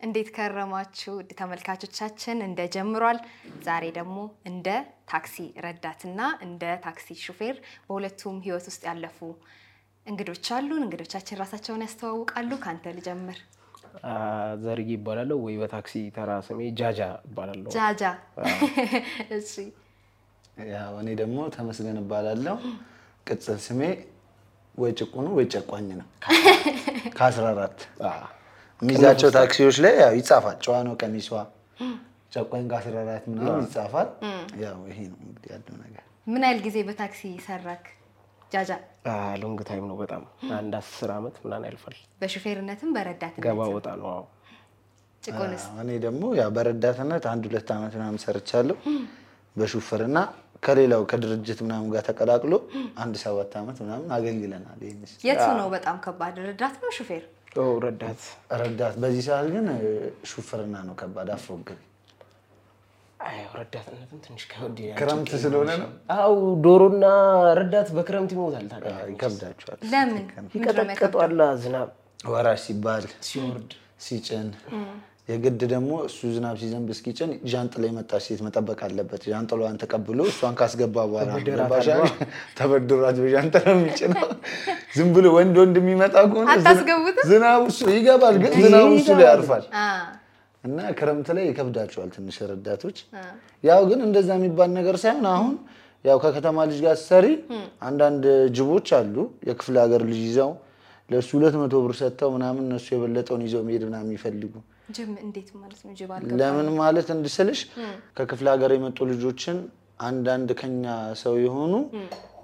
እንዴት ከረማችሁ ውድ ተመልካቾቻችን? እንደ ጀምሯል። ዛሬ ደግሞ እንደ ታክሲ ረዳትና እንደ ታክሲ ሹፌር በሁለቱም ህይወት ውስጥ ያለፉ እንግዶች አሉን። እንግዶቻችን ራሳቸውን ያስተዋውቃሉ። ከአንተ ልጀምር። ዘርጌ ይባላለሁ ወይ በታክሲ ተራ ስሜ ጃጃ ይባላለሁ። ጃጃ። እሺ፣ ያው እኔ ደግሞ ተመስገን እባላለሁ። ቅጽል ስሜ ወይ ጭቁኑ ወይ ጨቋኝ ነው። ከአስራ አራት የሚይዛቸው ታክሲዎች ላይ ያው ይጻፋል። ጨዋ ነው ቀሚሷ፣ ጨቋኝ ከአስራ አራት ምናምን ይጻፋል። ያው ይሄ ነው እንግዲህ ያለው ነገር። ምን ያህል ጊዜ በታክሲ ሰራክ ጃጃ? long time ነው በጣም አንድ አስር ዓመት ምናምን ያልፋል። በሹፌርነትም በረዳትነት ገባ ወጣ ነው። አዎ? እኔ ደግሞ ያው በረዳትነት አንድ ሁለት ዓመት ምናምን ሰርቻለሁ። በሹፍርና ከሌላው ከድርጅት ምናምን ጋር ተቀላቅሎ አንድ ሰባት ዓመት ምናምን አገልግለናል። የቱ ነው በጣም ከባድ? ረዳት ነው ሹፌር? ኦ፣ ረዳት ረዳት በዚህ ሰዓት ግን ሹፍርና ነው ከባድ። አፍሮግን አይ ረዳትነትም ትንሽ ከወድ ክረምት ስለሆነ ነው አው ዶሮና ረዳት በክረምት ይሞታል። ታዲያ ይከብዳቸዋል። ለምን? ይቀጠቀጧላ ዝናብ ወራሽ ሲባል ሲወርድ ሲጭን የግድ ደግሞ እሱ ዝናብ ሲዘንብ እስኪጭን ዣንጥላ የመጣች ሴት መጠበቅ አለበት። ዣንጥላዋን ተቀብሎ እሷን ካስገባ በኋላ? ተበድሯት በዣንጥላ የሚጭነው ዝም ብሎ ወንድ ወንድ የሚመጣ ከሆነ? ዝናቡ እሱ ይገባል፣ ግን ዝናቡ እሱ ላይ ያርፋል እና ክረምት ላይ ይከብዳቸዋል ትንሽ ረዳቶች። ያው ግን እንደዛ የሚባል ነገር ሳይሆን አሁን ያው ከከተማ ልጅ ጋር ስትሰሪ አንዳንድ ጅቦች አሉ የክፍለ ሀገር ልጅ ይዘው ለእሱ ሁለት መቶ ብር ሰጥተው ምናምን እነሱ የበለጠውን ይዘው መሄድ ምናምን የሚፈልጉ ጅብ እንዴት ማለት ነው? ጅብ ለምን ማለት እንድስልሽ ከክፍለ ሀገር የመጡ ልጆችን አንዳንድ ከኛ ሰው የሆኑ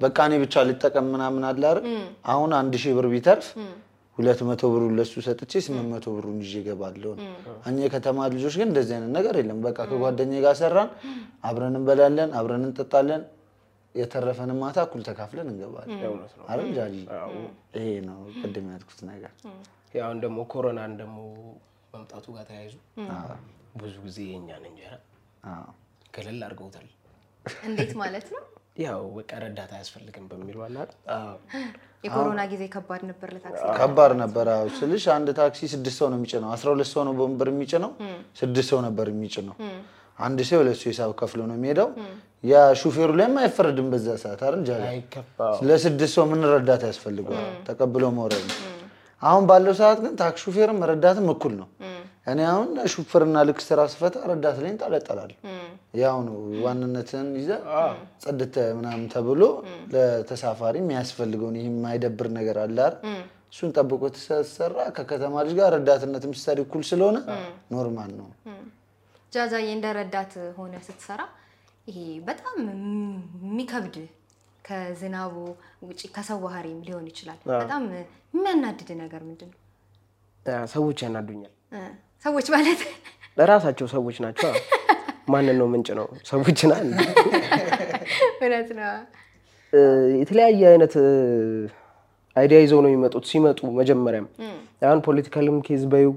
በቃ እኔ ብቻ ልጠቀም ምናምን አለ አይደል? አሁን አንድ ሺህ ብር ቢተርፍ ሁለት መቶ ብሩን ለሱ ሰጥቼ ስምንት መቶ ብሩን ይዤ እገባለሁ። እኛ የከተማ ልጆች ግን እንደዚህ አይነት ነገር የለም። በቃ ከጓደኛዬ ጋር ሰራን፣ አብረን እንበላለን፣ አብረን እንጠጣለን፣ የተረፈንን ማታ እኩል ተካፍለን እንገባለን። ጃጂ? ይሄ ነው ቅድም ያልኩት ነገር። ያውን ደግሞ ኮሮናን ደግሞ መምጣቱ ጋር ተያይዞ ብዙ ጊዜ የእኛን እንጀራ አዎ። ገለል አድርገውታል። እንዴት ማለት ነው? ያው በቃ ረዳት አያስፈልግም በሚሉ አላት። የኮሮና ጊዜ ከባድ ነበር ለታክሲ። ከባድ ነበር። አዎ ስልሽ አንድ ታክሲ ስድስት ሰው ነው የሚጭነው። አስራ ሁለት ሰው ነው በወንበር የሚጭነው፣ ስድስት ሰው ነበር የሚጭነው። አንድ ሰው ለሱ ሂሳብ ከፍሎ ነው የሚሄደው። ያ ሹፌሩ ላይም አይፈረድም በዛ ሰዓት አይደል ጃ ለስድስት ሰው ምን ረዳት ያስፈልገዋል? ተቀብሎ መውረድ ነው። አሁን ባለው ሰዓት ግን ታክሲ ሹፌርም ረዳትም እኩል ነው። እኔ አሁን ሹፍርና ልክ ስራ ስፈታ ረዳት ላይ እንጠለጠላለሁ። ያው ነው ዋንነትን ይዘ ጽድት ምናምን ተብሎ ለተሳፋሪ የሚያስፈልገውን ይህ የማይደብር ነገር አለ አይደል? እሱን ጠብቆ ተሰራ ከከተማ ልጅ ጋር ረዳትነትም ስትሰሪ እኩል ስለሆነ normal ነው። ጃጃዬ እንደ ረዳት ሆነ ስትሰራ ይሄ በጣም የሚከብድ ከዝናቡ ውጪ ከሰው ባህሪም ሊሆን ይችላል። በጣም የሚያናድድ ነገር ምንድን ነው? ሰዎች ያናዱኛል። ሰዎች ማለት ለራሳቸው ሰዎች ናቸው። ማንን ነው ምንጭ ነው ሰዎች ና እውነት ነው። የተለያየ አይነት idea ይዘው ነው የሚመጡት። ሲመጡ መጀመሪያም አሁን political ም case በዩ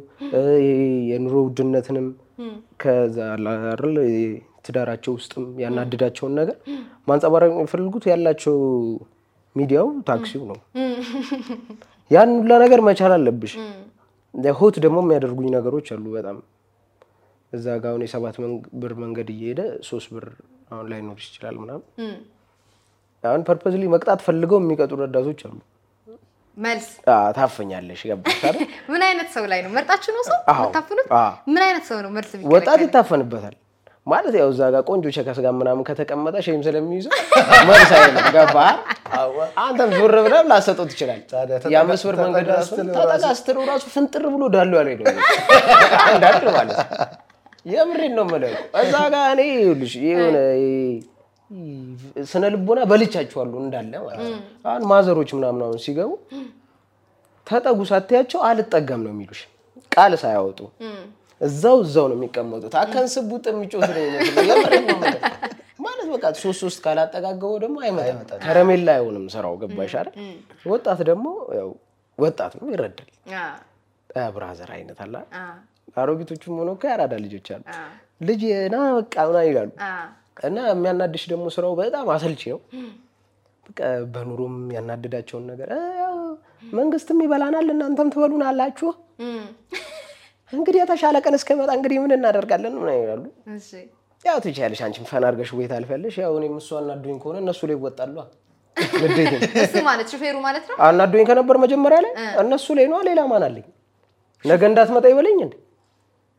የኑሮ ውድነትንም ከዛ ትዳራቸው ውስጥም ያናድዳቸውን ነገር ማንጸባረቅ የሚፈልጉት ያላቸው ሚዲያው ታክሲው ነው። ያን ሁላ ነገር መቻል አለብሽ። hot ደግሞ የሚያደርጉኝ ነገሮች አሉ በጣም እዛ ጋ አሁን የሰባት ብር መንገድ እየሄደ ሶስት ብር አሁን ላይኖር ይችላል ምናምን አሁን purposely መቅጣት ፈልገው የሚቀጡ ረዳቶች አሉ። መልስ ታፈኛለሽ ገባሽ አይደል? ምን አይነት ሰው ላይ ነው መርጣችሁ ነው ሰው የምታፍኑት? ምን አይነት ሰው ነው መልስ ወጣት? ይታፈንበታል ማለት ያው እዛ ጋር ቆንጆ ቸከስ ጋር ምናምን ከተቀመጠ ሸይም ስለሚይዘው መልስ አይልም። ገባህ? አንተም ዞር ብለህ ላሰጠው ትችላለህ። የአምስት ብር መንገድ ራሱ ስትለው ራሱ ፍንጥር ብሎ ዳሉ ያለ ነው እንዳል ማለት ነው። የምሬን ነው የምልህ እዛ ጋር እኔ ይኸውልሽ የሆነ ስነ ልቦና በልቻቸዋለሁ እንዳለ ማለት ነው። አሁን ማዘሮች ምናምን አሁን ሲገቡ ተጠጉ ሳትያቸው አልጠጋም ነው የሚሉሽ ቃል ሳያወጡ እዛው እዛው ነው የሚቀመጡት። አከን ስቡጥ የሚጮት ነው ማለት በቃ ሶስት ሶስት ካላጠጋገበው ደግሞ አይመጣም። ከረሜላ አይሆንም ስራው። ገባሽ አይደል? ወጣት ደግሞ ያው ወጣት ነው ይረዳል። ብራዘር አይነት አለ አሮጊቶቹም ሆኖ እኮ ያራዳ ልጆች አሉ። ልጅ ና በቃ ምናምን ይላሉ። እና የሚያናድሽ ደግሞ ስራው በጣም አሰልቺ ነው። በኑሮም ያናድዳቸውን ነገር መንግስትም ይበላናል እናንተም ትበሉን አላችሁ እንግዲህ የተሻለ ቀን እስከመጣ እንግዲህ ምን እናደርጋለን ምን ይላሉ። ያው ትችያለሽ፣ አንቺም ፈን አድርገሽ ወይ ታልፊያለሽ። ያው እኔም እሱ አናዶኝ ከሆነ እነሱ ላይ ይወጣሉ። እሱ ማለት ሹፌሩ ማለት ነው። አናዶኝ ከነበር መጀመሪያ ላይ እነሱ ላይ ነዋ። ሌላ ማን አለኝ? ነገ እንዳትመጣ ይበለኝ እንዴ?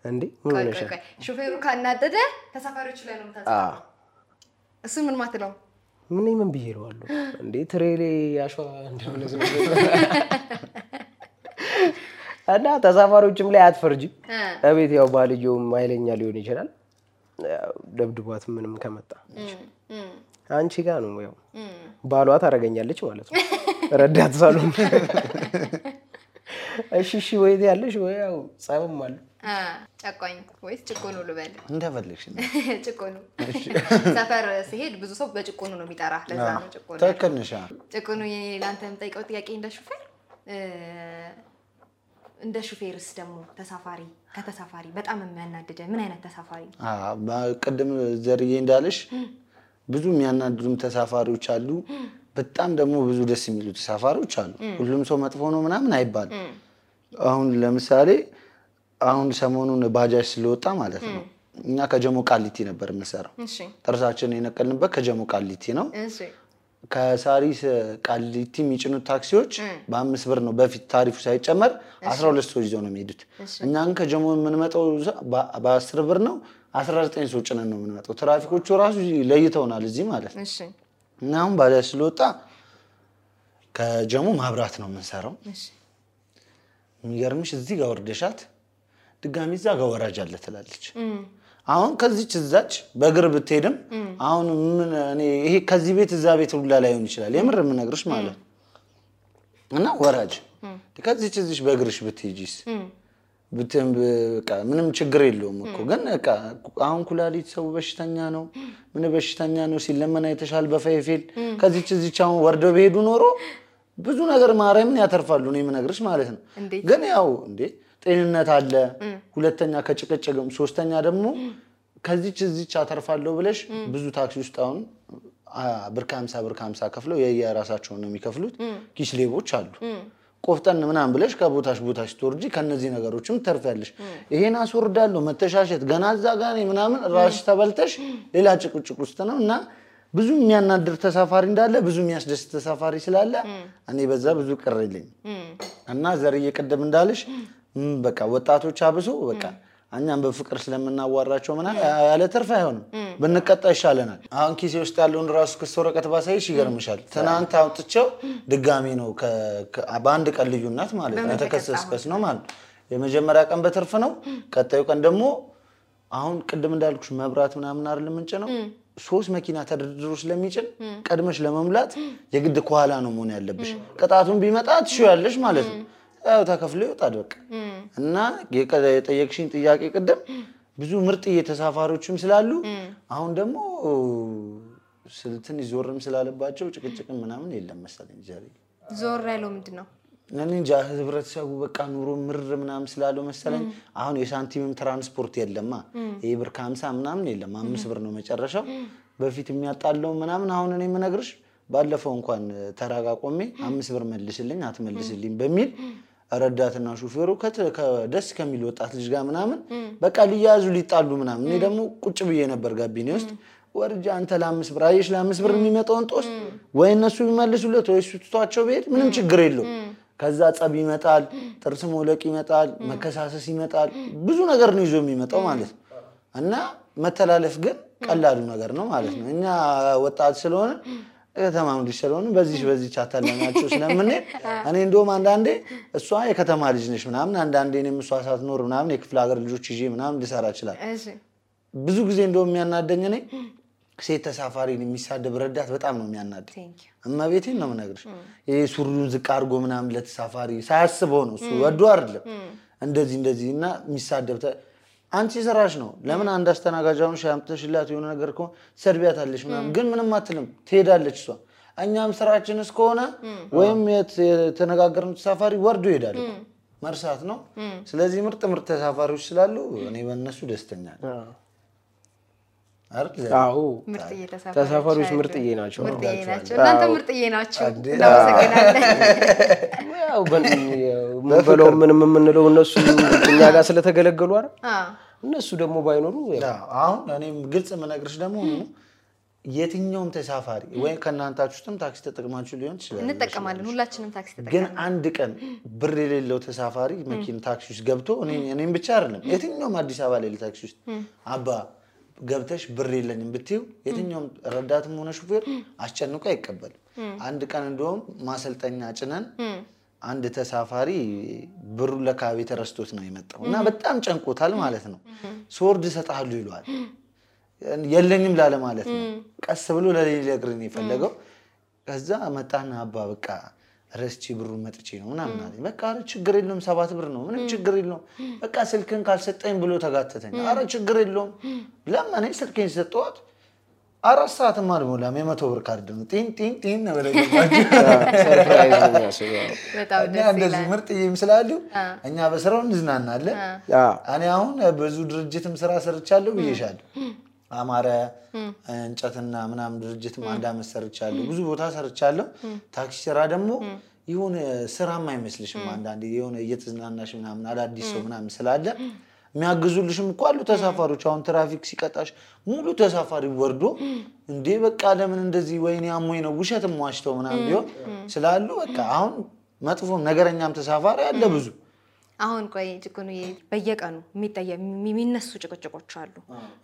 እንዴ ምን ሆነሻል? ሹፌሩ ካናደደ ተሳፋሪዎቹ ላይ ነው የምታዝ አዎ እሱ ምን ማትለው ምን ምን ብዬ እለዋለሁ እንዴ? ትሬሌ ዝም ብሎ እና ተሳፋሪዎችም ላይ አትፈርጂ። እቤት ያው ባልየውም ኃይለኛ ሊሆን ይችላል። ያው ደብድቧት ምንም ከመጣ አንቺ ጋር ነው ያው ባሏ ታደርገኛለች ማለት ነው። ረዳት ሳሎን እሺ እሺ ወይ ያለሽ ወይ ያው ጸብም አለ ጨቋኝ ወይስ ጭቆኑ ልበል? እንደፈለግሽ ጭቆኑ ሰፈር ሲሄድ ብዙ ሰው በጭቆኑ ነው የሚጠራ። ለዛ ነው ጭቆኑ። ትክክል ነሽ። የኔ ለአንተ የምጠይቀው ጥያቄ እንደ ሹፌር እንደ ሹፌርስ ደግሞ ተሳፋሪ ከተሳፋሪ በጣም የሚያናድደ ምን አይነት ተሳፋሪ? ቅድም ዘርዬ እንዳለሽ ብዙ የሚያናድዱም ተሳፋሪዎች አሉ። በጣም ደግሞ ብዙ ደስ የሚሉ ተሳፋሪዎች አሉ። ሁሉም ሰው መጥፎ ነው ምናምን አይባልም። አሁን ለምሳሌ አሁን ሰሞኑን ባጃጅ ስለወጣ ማለት ነው እኛ ከጀሞ ቃሊቲ ነበር የምንሰራው። ጥርሳችን የነቀልንበት ከጀሞ ቃሊቲ ነው። ከሳሪስ ቃሊቲ የሚጭኑት ታክሲዎች በአምስት ብር ነው በፊት ታሪፉ ሳይጨመር አስራ ሁለት ሰዎች ይዘው ነው የሚሄዱት። እኛ ግን ከጀሞ የምንመጣው በአስር ብር ነው አስራ ዘጠኝ ሰው ጭነን ነው የምንመጣው። ትራፊኮቹ ራሱ ለይተውናል እዚህ ማለት ነው። እና አሁን ባጃጅ ስለወጣ ከጀሞ ማብራት ነው የምንሰራው። የሚገርምሽ እዚህ ጋር ወርደሻት ድጋሚ እዛ ጋር ወራጅ አለ ትላለች። አሁን ከዚች እዛች በእግር ብትሄድም አሁን ምን እኔ ይሄ ከዚህ ቤት እዛ ቤት ሁላ ላይሆን ይችላል። የምር የምነግርሽ ማለት ነው። እና ወራጅ ከዚች እዚች በእግርሽ ብትሄጂስ በቃ ምንም ችግር የለውም እኮ ግን በቃ አሁን ኩላሊት ሰው በሽተኛ ነው ምን በሽተኛ ነው ሲለመን አይተሻል በፋይፌል ከዚች እዚች አሁን ወርደው ቢሄዱ ኖሮ ብዙ ነገር ማርያምን ያተርፋሉ ነው የምነግርሽ ማለት ነው? ግን ያው እንዴ ጤንነት አለ። ሁለተኛ ከጭቅጭቅም ሶስተኛ ደግሞ ከዚች እዚች አተርፋለሁ ብለሽ ብዙ ታክሲ ውስጥ አሁን ብር ከሀምሳ ብር ከሀምሳ ከፍለው የየራሳቸውን ነው የሚከፍሉት። ኪስ ሌቦች አሉ። ቆፍጠን ምናምን ብለሽ ከቦታሽ ቦታሽ ስትወርጂ ከነዚህ ነገሮችም ትተርፊያለሽ። ይሄን አስወርዳለሁ መተሻሸት ገና እዛ ጋ ነኝ ምናምን ራስሽ ተበልተሽ ሌላ ጭቁጭቅ ውስጥ ነው እና ብዙ የሚያናድር ተሳፋሪ እንዳለ ብዙ የሚያስደስት ተሳፋሪ ስላለ እኔ በዛ ብዙ ቅር የለኝም። እና ዘርዬ ቅድም እንዳለሽ በቃ ወጣቶች አብሶ በቃ እኛም በፍቅር ስለምናዋራቸው ምናምን ያለ ትርፍ አይሆንም፣ ብንቀጣ ይሻለናል። አሁን ኪሴ ውስጥ ያለውን ራሱ ክስ ወረቀት ባሳይሽ ይገርምሻል። ትናንት አውጥቼው ድጋሚ ነው በአንድ ቀን ልዩነት ማለት ነው የተከሰስከስ ነው ማለት ነው። የመጀመሪያ ቀን በትርፍ ነው። ቀጣዩ ቀን ደግሞ አሁን ቅድም እንዳልኩሽ መብራት ምናምን አይደል ምንጭ ነው ሶስት መኪና ተደርድሮ ስለሚጭን ቀድመሽ ለመሙላት የግድ ከኋላ ነው መሆን ያለብሽ። ቅጣቱን ቢመጣ ትሽያለሽ ማለት ነው። ያው ተከፍሎ ይወጣል በቃ። እና የጠየቅሽኝ ጥያቄ ቅድም ብዙ ምርጥዬ ተሳፋሪዎችም ስላሉ አሁን ደግሞ ስልትን ዞርም ስላለባቸው ጭቅጭቅም ምናምን የለም መሰለኝ ዛሬ። ዞር ያለው ምንድን ነው? እኔ እንጃ ህብረተሰቡ በቃ ኑሮ ምር ምናምን ስላለው መሰለኝ አሁን የሳንቲምም ትራንስፖርት የለማ። ይህ ብር ከሀምሳ ምናምን የለም አምስት ብር ነው መጨረሻው። በፊት የሚያጣለው ምናምን አሁን እኔ የምነግርሽ ባለፈው እንኳን ተራጋ ቆሜ አምስት ብር መልስልኝ አትመልስልኝ በሚል ረዳትና ሹፌሩ ከደስ ከሚል ወጣት ልጅ ጋር ምናምን በቃ ሊያያዙ ሊጣሉ ምናምን። እኔ ደግሞ ቁጭ ብዬ ነበር ጋቢኔ ውስጥ ወርጃ አንተ ለአምስት ብር አየሽ ለአምስት ብር የሚመጣውን ጦስ ወይ እነሱ ቢመልሱለት ወይ እሱ ትቷቸው ብሄድ ምንም ችግር የለው ከዛ ጸብ ይመጣል ጥርስ መውለቅ ይመጣል መከሳሰስ ይመጣል ብዙ ነገር ነው ይዞ የሚመጣው ማለት ነው። እና መተላለፍ ግን ቀላሉ ነገር ነው ማለት ነው። እኛ ወጣት ስለሆነ ከተማም ልጅ ስለሆነ በዚህ በዚህ አታለናቸው ስለምንሄድ እኔ እንደውም አንዳንዴ እሷ የከተማ ልጅ ነች ምናምን አንዳንዴ እኔም እሷ ሳትኖር ምናምን የክፍለ ሀገር ልጆች ይዤ ምናምን ልሰራ ይችላል ብዙ ጊዜ እንደውም የሚያናደኝ እኔ ሴት ተሳፋሪን የሚሳደብ ረዳት በጣም ነው የሚያናደኝ። እመቤቴን ነው የምነግርሽ። ይሄ ሱሪውን ዝቅ አድርጎ ምናምን ለተሳፋሪ ሳያስበው ነው እሱ ወዶ አይደለም። እንደዚህ እንደዚህ እና የሚሳደብ አንቺ ስራሽ ነው። ለምን አንድ አስተናጋጅ አሁን ሻይ አምጥተሽላት የሆነ ነገር ከሆነ ሰድቢያታለሽ ምናምን፣ ግን ምንም አትልም፣ ትሄዳለች እሷ። እኛም ስራችን እስከሆነ ወይም የተነጋገርነው ተሳፋሪ ወርዶ ይሄዳል መርሳት ነው። ስለዚህ ምርጥ ምርጥ ተሳፋሪዎች ስላሉ እኔ በእነሱ ደስተኛ ነኝ። አይደል? አዎ ምርጥዬ ተሳፋሪዎች ምርጥዬ ናቸው። ምርጥዬ ናቸው። አዎ። እናንተ ምርጥዬ ናችሁ። የምንበላው ምንም የምንለው እነሱ እኛ ጋር ስለተገለገሉ አይደል? አዎ። እነሱ ደግሞ ባይኖሩ አሁን እኔም ግልጽ የምነግርሽ ደግሞ የትኛውም ተሳፋሪ ወይም ከእናንታችሁ ውስጥም ታክሲ ተጠቅማችሁ ሊሆን ይችላል እንጠቀማለን። ሁላችንም ታክሲ ግን ተጠቅመናል። አንድ ቀን ብር የሌለው ተሳፋሪ መኪና ታክሲ ውስጥ ገብቶ እኔ- እኔም ብቻ አይደለም የትኛውም አዲስ አበባ ላይ ታክሲ ውስጥ አባ ገብተሽ ብር የለኝም ብትይው የትኛውም ረዳትም ሆነ ሹፌር አስጨንቆ አይቀበልም። አንድ ቀን እንደውም ማሰልጠኛ ጭነን አንድ ተሳፋሪ ብሩን ለካ ቤት ነው የመጣው እና በጣም ጨንቆታል ማለት ነው። ስወርድ እሰጥሃለሁ ይለዋል። የለኝም ላለ ማለት ነው። ቀስ ብሎ ለሊነግር ነው የፈለገው። ከዛ መጣና አባ በቃ ረስቼ ብሩን መጥቼ ነው ምናምን አለኝ። በቃ ኧረ ችግር የለውም ሰባት ብር ነው ምንም ችግር የለውም በቃ ስልክን ካልሰጠኝ ብሎ ተጋተተኝ። አረ ችግር የለውም ለምን ስልኬን ሰጠኋት። አራት ሰዓትም አልሞላም የመቶ ብር ካርድ ነው ጢን ጢን ጢን ነው ብለህ ገባችሁ። surprise ነው የሚያስበው። በጣም እና ደስ እንደዚህ ይላል። ምርጥዬም ስላሉ እኛ በስራው እንዝናናለን። እኔ አሁን ብዙ ድርጅትም ስራ ሰርቻለሁ ብዬሻለሁ። አማረ እንጨትና ምናምን ድርጅትም አንድ አመት ሰርቻለሁ። ብዙ ቦታ ሰርቻለሁ። ታክሲ ስራ ደግሞ የሆነ ስራም አይመስልሽም። አንዳንዴ የሆነ እየተዝናናሽ ምናምን አዳዲስ ሰው ምናምን ስላለ የሚያግዙልሽም እኮ አሉ ተሳፋሪዎች። አሁን ትራፊክ ሲቀጣሽ ሙሉ ተሳፋሪ ወርዶ እንዴ በቃ ለምን እንደዚህ ወይኔ አሞኝ ነው ውሸትም ዋሽተው ምናምን ቢሆን ስላሉ በቃ አሁን መጥፎም ነገረኛም ተሳፋሪ አለ ብዙ አሁን ቆይ ጭቁኑ በየቀኑ የሚጠየ የሚነሱ ጭቅጭቆች አሉ።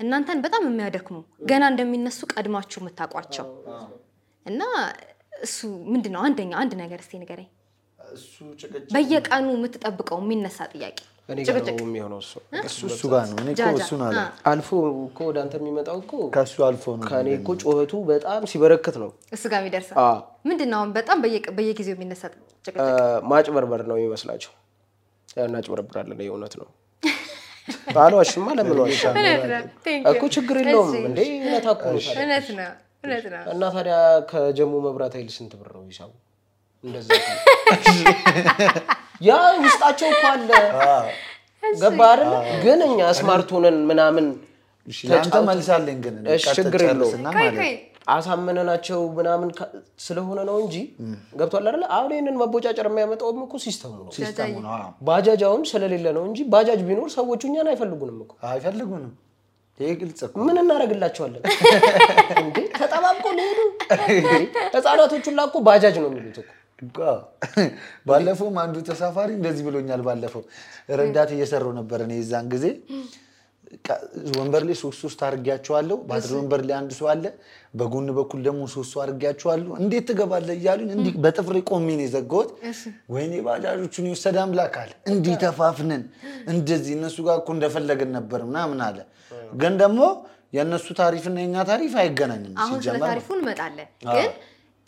እናንተን በጣም የሚያደክሙ ገና እንደሚነሱ ቀድማችሁ የምታውቋቸው እና እሱ ምንድን ነው? አንደኛ አንድ ነገር እስቲ ንገረኝ። በየቀኑ የምትጠብቀው የሚነሳ ጥያቄ የሚሆነው እሱ እሱ እሱ ጋር ነው። እኔ እሱን አለ አልፎ እኮ ወደ አንተ የሚመጣው እኮ ከእሱ አልፎ ነው። ከእኔ እኮ ጩኸቱ በጣም ሲበረክት ነው። እሱ ጋር የሚደርሰው ምንድን ነው? አሁን በጣም በየጊዜው የሚነሳ ጭቅጭቅ ማጭበርበር ነው የሚመስላቸው። እናጭበረብራለን፣ የእውነት ነው። ባልዋሽማ ለምን ዋሻ እኮ ችግር የለውም እንዴ እውነት እኮ ነው ታዲያ። እውነት ነው። እውነት ነው። እና ታዲያ ከጀሙ መብራት ኃይል ስንት ብር ነው ሂሳቡ? እንደዛ ያ ውስጣቸው እኮ አለ ገባ አይደለ? ግን እኛ ስማርት ሆነን ምናምን ቀጥል ችግር የለውም። አሳመነናቸው ምናምን ስለሆነ ነው እንጂ ገብቷል አይደለ? አሁን ይህንን መቦጫጨር የሚያመጣውም እኮ ሲስተሙ ነው። ሲስተሙ ነው። አዎ። ባጃጅ አሁን ስለሌለ ነው እንጂ ባጃጅ ቢኖር ሰዎቹ እኛን አይፈልጉንም እኮ። አይፈልጉንም። ይሄ ግልጽ እኮ ምን እናደርግላቸዋለን እንዴ? ተጠባብቆ ሊሄዱ ህፃናቶቹን ላኮ ባጃጅ ነው የሚሉት እኮ። ባለፈውም አንዱ ተሳፋሪ እንደዚህ ብሎኛል። ባለፈው ረዳት እየሰሩ ነበር። እኔ የዛን ጊዜ ወንበር ላይ ሶስት ሶስት አድርጊያቸዋለሁ። ባትሪ ወንበር ላይ አንድ ሰው አለ፣ በጎን በኩል ደግሞ ሶስት ሰው አድርጊያቸዋለሁ። እንዴት ትገባለህ እያሉኝ እንዲህ በጥፍሬ ቆሜ ነው የዘጋሁት። ወይኔ ባጃጆቹን የወሰደ አምላክ አለ። እንዲህ ተፋፍነን እንደዚህ እነሱ ጋር እኮ እንደፈለግን ነበር ምናምን አለ። ግን ደግሞ የእነሱ ታሪፍና የኛ ታሪፍ አይገናኝም አሁን ስለ ታሪፉ እንመጣለን። ግን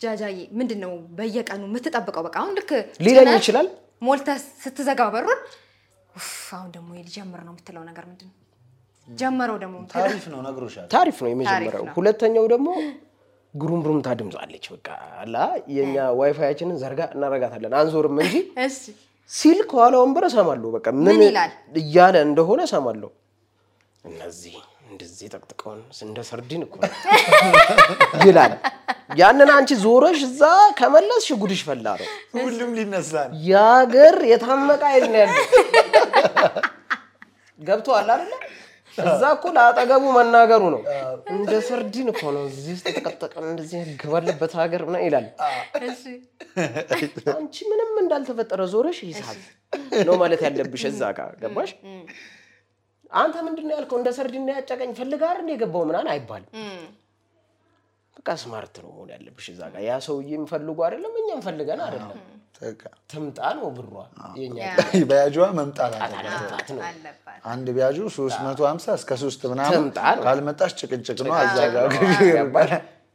ጃጃዬ ምንድን ነው በየቀኑ የምትጠብቀው? በቃ አሁን ልክ ጭነህ ይችላል። ሞልተህ ስትዘጋ በሩን አሁን ደግሞ ሊጀምር ነው የምትለው ነገር ምንድን ነው? ጀመረው ደግሞ ታሪፍ ነው ነግሮሻል። ታሪፍ ነው የመጀመሪያው። ሁለተኛው ደግሞ ጉሩምሩምታ ድምፅ አለች። በቃ አላ የኛ ዋይፋያችንን ዘርጋ እናረጋታለን አንዞርም እንጂ እሺ ሲል ከኋላ ወንበር እሰማለሁ። በቃ ምን ይላል? እያለ እንደሆነ እሰማለሁ። እነዚህ እንደዚህ ጠቅጥቀውን እንደ ሰርዲን እኮ ነው ይላል። ያንን አንቺ ዞረሽ እዛ ከመለስሽ ጉድሽ ፈላ ነው። ሁሉም ሊነሳ ነው። የሀገር የታመቀ ኃይል ነው ያለው። ገብቶሃል አይደለ? እዛ እኮ ለአጠገቡ መናገሩ ነው። እንደ ሰርዲን እኮ ነው እዚህ ውስጥ የተቀጠቀ እንደዚህ ህግ ባለበት ሀገር ምናምን ይላል። አንቺ ምንም እንዳልተፈጠረ ዞረሽ ሂሳብ ነው ማለት ያለብሽ እዛ ጋር ገባሽ? አንተ ምንድን ነው ያልከው? እንደ ሰርዲን ያጨቀኝ ፈልጋር እንደ የገባው ምናምን አይባልም። በቃ ስማርት ነው መሆን ያለብሽ እዛ ጋር። ያ ሰውዬ ፈልጎ አይደለም እኛም ፈልገን አይደለም። በቃ ትምጣ ነው ብሯ ቢያጅዋ መምጣት አለ። አለባት አንድ ቢያጁ 350 እስከ 3 ምናምን ካልመጣች ጭቅጭቅ ነው።?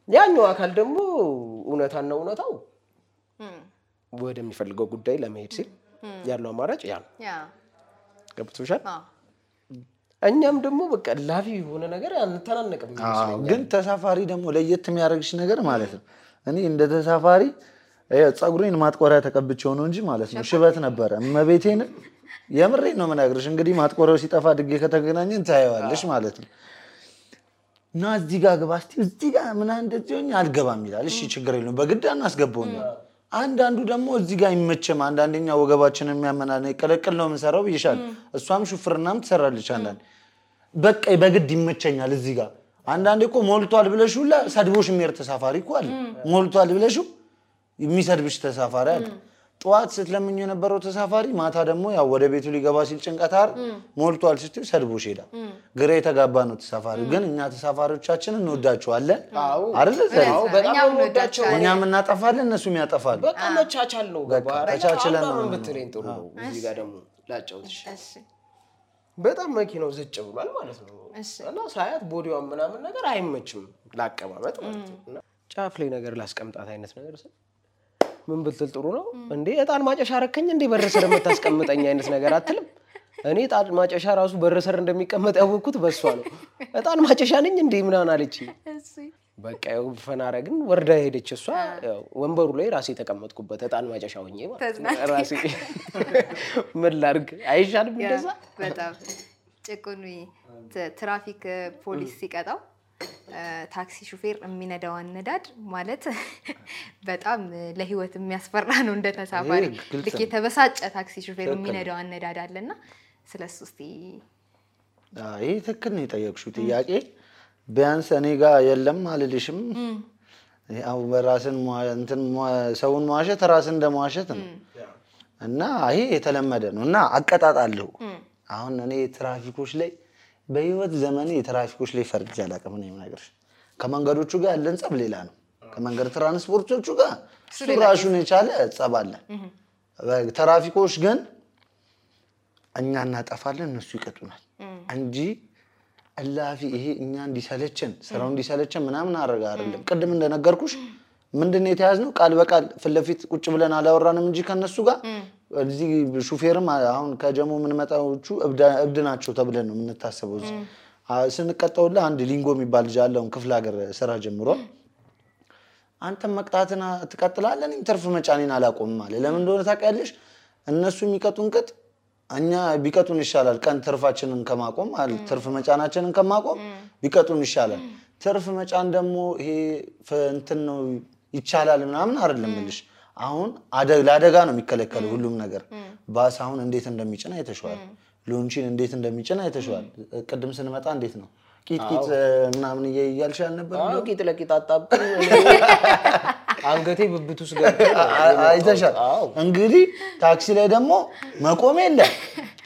ያኛው አካል ደግሞ እውነታና እውነታው ወደሚፈልገው ጉዳይ ለመሄድ ሲል ያለው አማራጭ ያ ነው። ገብቶሻል? እኛም ደግሞ በቃ ላፊ የሆነ ነገር አንተናነቅም ግን ተሳፋሪ ደግሞ ለየት የሚያደርግሽ ነገር ማለት ነው። እኔ እንደ ተሳፋሪ ፀጉሬን ማጥቆሪያ ተቀብቼው ነው እንጂ ማለት ነው ሽበት ነበረ። እመቤቴን የምሬን ነው የምነግርሽ። እንግዲህ ማጥቆሪያው ሲጠፋ ድጌ ከተገናኘን ታየዋለሽ ማለት ነው። እና እዚህ ጋር ግባ እስኪ እዚህ ጋር ምናምን እንደዚህ ሆኜ አልገባም ይላል። እሺ ችግር የለውም በግድ አናስገባውም። አንዳንዱ ደግሞ እዚህ ጋር አይመችም። አንዳንደኛ ወገባችንን የሚያመናል ቅልቅል ነው የምንሰራው ብይሻል። እሷም ሹፍርናም ትሰራለች። አንዳንድ በቃ በግድ ይመቸኛል እዚህ ጋር አንዳንዴ እኮ ሞልቷል ብለሽ ሁላ ሰድቦሽ የሚሄድ ተሳፋሪ እኮ አለ። ሞልቷል ብለሽው የሚሰድብሽ ተሳፋሪ አለ። ጠዋት ስትለምኝ የነበረው ተሳፋሪ ማታ ደግሞ ያው ወደ ቤቱ ሊገባ ሲል ጭንቀት ሞልቷል ስትይው ሰድቦሽ ሄዳል። ግራ የተጋባ ነው ተሳፋሪ። ግን እኛ ተሳፋሪዎቻችን እንወዳቸዋለን አይደል? እኛም እናጠፋለን እነሱም ያጠፋሉ። በቃ መቻቻል ነው። በቃ ገባህ? ተቻችለን ነው ብትለኝ ጥሩ ነው። እዚህ ጋር ደግሞ ላጫውትሽ። እሺ በጣም መኪናው ዝጭ ብሏል ማለት ነው እና ሳያት body ዋን ምናምን ነገር አይመችም ለአቀማመጥ ማለት ነው። እና ጫፍ ላይ ነገር ላስቀምጣት አይነት ነገር ስል ምን ብትል ጥሩ ነው እንዴ እጣን ማጨሻ ረከኝ እንዴ በር ስር የምታስቀምጠኝ አይነት ነገር አትልም። እኔ እጣን ማጨሻ ራሱ በር ስር እንደሚቀመጥ ያወቅኩት በእሷ ነው። እጣን ማጨሻ ነኝ እንዴ ምናምን አለችኝ። እሺ በቃ ያው ፈናረ ግን ወርዳ ሄደች። እሷ ወንበሩ ላይ ራሴ የተቀመጥኩበት እጣን ማጨሻ ሆኜ ራሴ ምን ላድርግ አይሻልም እንደዛ? በጣም ጭቁኑ ትራፊክ ፖሊስ ሲቀጣው ታክሲ ሹፌር የሚነዳው አነዳድ ማለት በጣም ለሕይወት የሚያስፈራ ነው። እንደ ተሳፋሪ ልክ የተበሳጨ ታክሲ ሹፌር የሚነዳው አነዳድ አለና ስለ እሱ እስኪ ይሄ ትክክል ነው የጠየቅሽው ጥያቄ። ቢያንስ እኔ ጋር የለም አልልሽም። ያው በራስን ሰውን መዋሸት ራስን እንደ መዋሸት ነው እና ይሄ የተለመደ ነው እና አቀጣጣለሁ። አሁን እኔ ትራፊኮች ላይ በህይወት ዘመኔ የትራፊኮች ላይ ፈርጄ አላውቅም። እኔ የምነግርሽ ከመንገዶቹ ጋር ያለን ጸብ ሌላ ነው። ከመንገድ ትራንስፖርቶቹ ጋር እሱ ራሱን የቻለ ጸብ አለ። ትራፊኮች ግን እኛ እናጠፋለን፣ እነሱ ይቀጡናል እንጂ እላፊ ይሄ እኛ እንዲሰለችን ስራው እንዲሰለችን ምናምን አረጋ አይደለም። ቅድም እንደነገርኩሽ ምንድን ነው የተያዝነው? ቃል በቃል ፊት ለፊት ቁጭ ብለን አላወራንም እንጂ ከነሱ ጋር እዚህ ሹፌርም አሁን ከጀሞ የምንመጣዎቹ እብድ ናቸው ተብለን ነው የምንታሰበው። እዚህ ስንቀጠውላ አንድ ሊንጎ የሚባል ልጅ አለ። አሁን ክፍለ ሀገር ስራ ጀምሮ አንተም መቅጣትን ትቀጥላለህ፣ እኔም ትርፍ መጫኔን አላቆምም አለ። ለምን እንደሆነ ታውቂያለሽ? እነሱ የሚቀጡን ቅጥ እኛ ቢቀጡን ይሻላል። ቀን ትርፋችንን ከማቆም ትርፍ መጫናችንን ከማቆም ቢቀጡን ይሻላል። ትርፍ መጫን ደግሞ ይሄ እንትን ነው ይቻላል ምናምን አይደለም የምልሽ። አሁን አደ- ለአደጋ ነው የሚከለከለው ሁሉም ነገር። ባስ አሁን እንዴት እንደሚጭን አይተሸዋል። ሎንቺን እንዴት እንደሚጭን አይተሸዋል። ቅድም ስንመጣ እንዴት ነው ቂጥ ቂጥ ምናምን እያልሽ አልነበር? ቂጥ ለቂጥ አጣብቅ አንገቴ ብብት ውስጥ አይተሻል። እንግዲህ ታክሲ ላይ ደግሞ መቆም የለም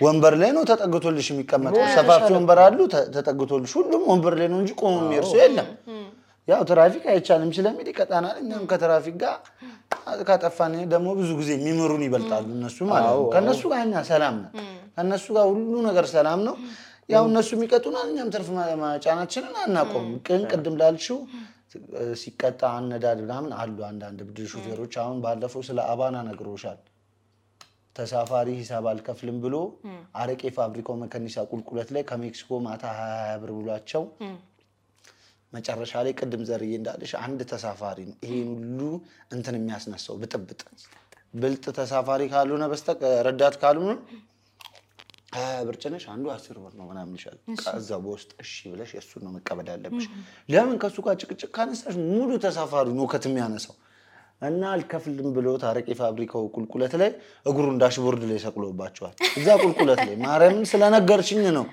ወንበር ላይ ነው ተጠግቶልሽ የሚቀመጠው። ሰፋፊ ወንበር አሉ ተጠግቶልሽ፣ ሁሉም ወንበር ላይ ነው እንጂ ቆሞ የሚሄድ ሰው የለም። ያው ትራፊክ አይቻልም ስለሚል ይቀጣናል። እኛም ከትራፊክ ጋር ካጠፋን ደግሞ ብዙ ጊዜ የሚምሩን ይበልጣሉ እነሱ ማለት ነው። ከእነሱ ጋር እኛ ሰላም ነው። ከእነሱ ጋር ሁሉ ነገር ሰላም ነው። ያው እነሱ የሚቀጡናል፣ እኛም ትርፍ ማጫናችንን አናቆም። ግን ቅድም ላልሽው ሲቀጣ አነዳድ ምናምን አሉ አንዳንድ ብድር ሹፌሮች። አሁን ባለፈው ስለ አባና ነግሮሻል። ተሳፋሪ ሂሳብ አልከፍልም ብሎ አረቄ ፋብሪካው መከኒሳ ቁልቁለት ላይ ከሜክሲኮ ማታ ሀያ ብር ብሏቸው መጨረሻ ላይ ቅድም ዘርዬ እንዳለሽ አንድ ተሳፋሪ ነው ይሄን ሁሉ እንትን የሚያስነሳው ብጥብጥ። ብልጥ ተሳፋሪ ካልሆነ በስተቀ ረዳት ካልሆነ ሀያ ብር ጭነሽ አንዱ አስር ብር ነው ምናምን ይሻል። ከዛ በውስጥ እሺ ብለሽ የእሱን ነው መቀበል ያለብሽ። ለምን ከእሱ ጋር ጭቅጭቅ ካነሳሽ ሙሉ ተሳፋሪ ነው ከት የሚያነሳው እና አልከፍልም ብሎ ታረቄ ፋብሪካው ቁልቁለት ላይ እግሩን ዳሽቦርድ ላይ ሰቅሎባቸዋል። እዛ ቁልቁለት ላይ ማርያምን ስለነገርሽኝ ነው።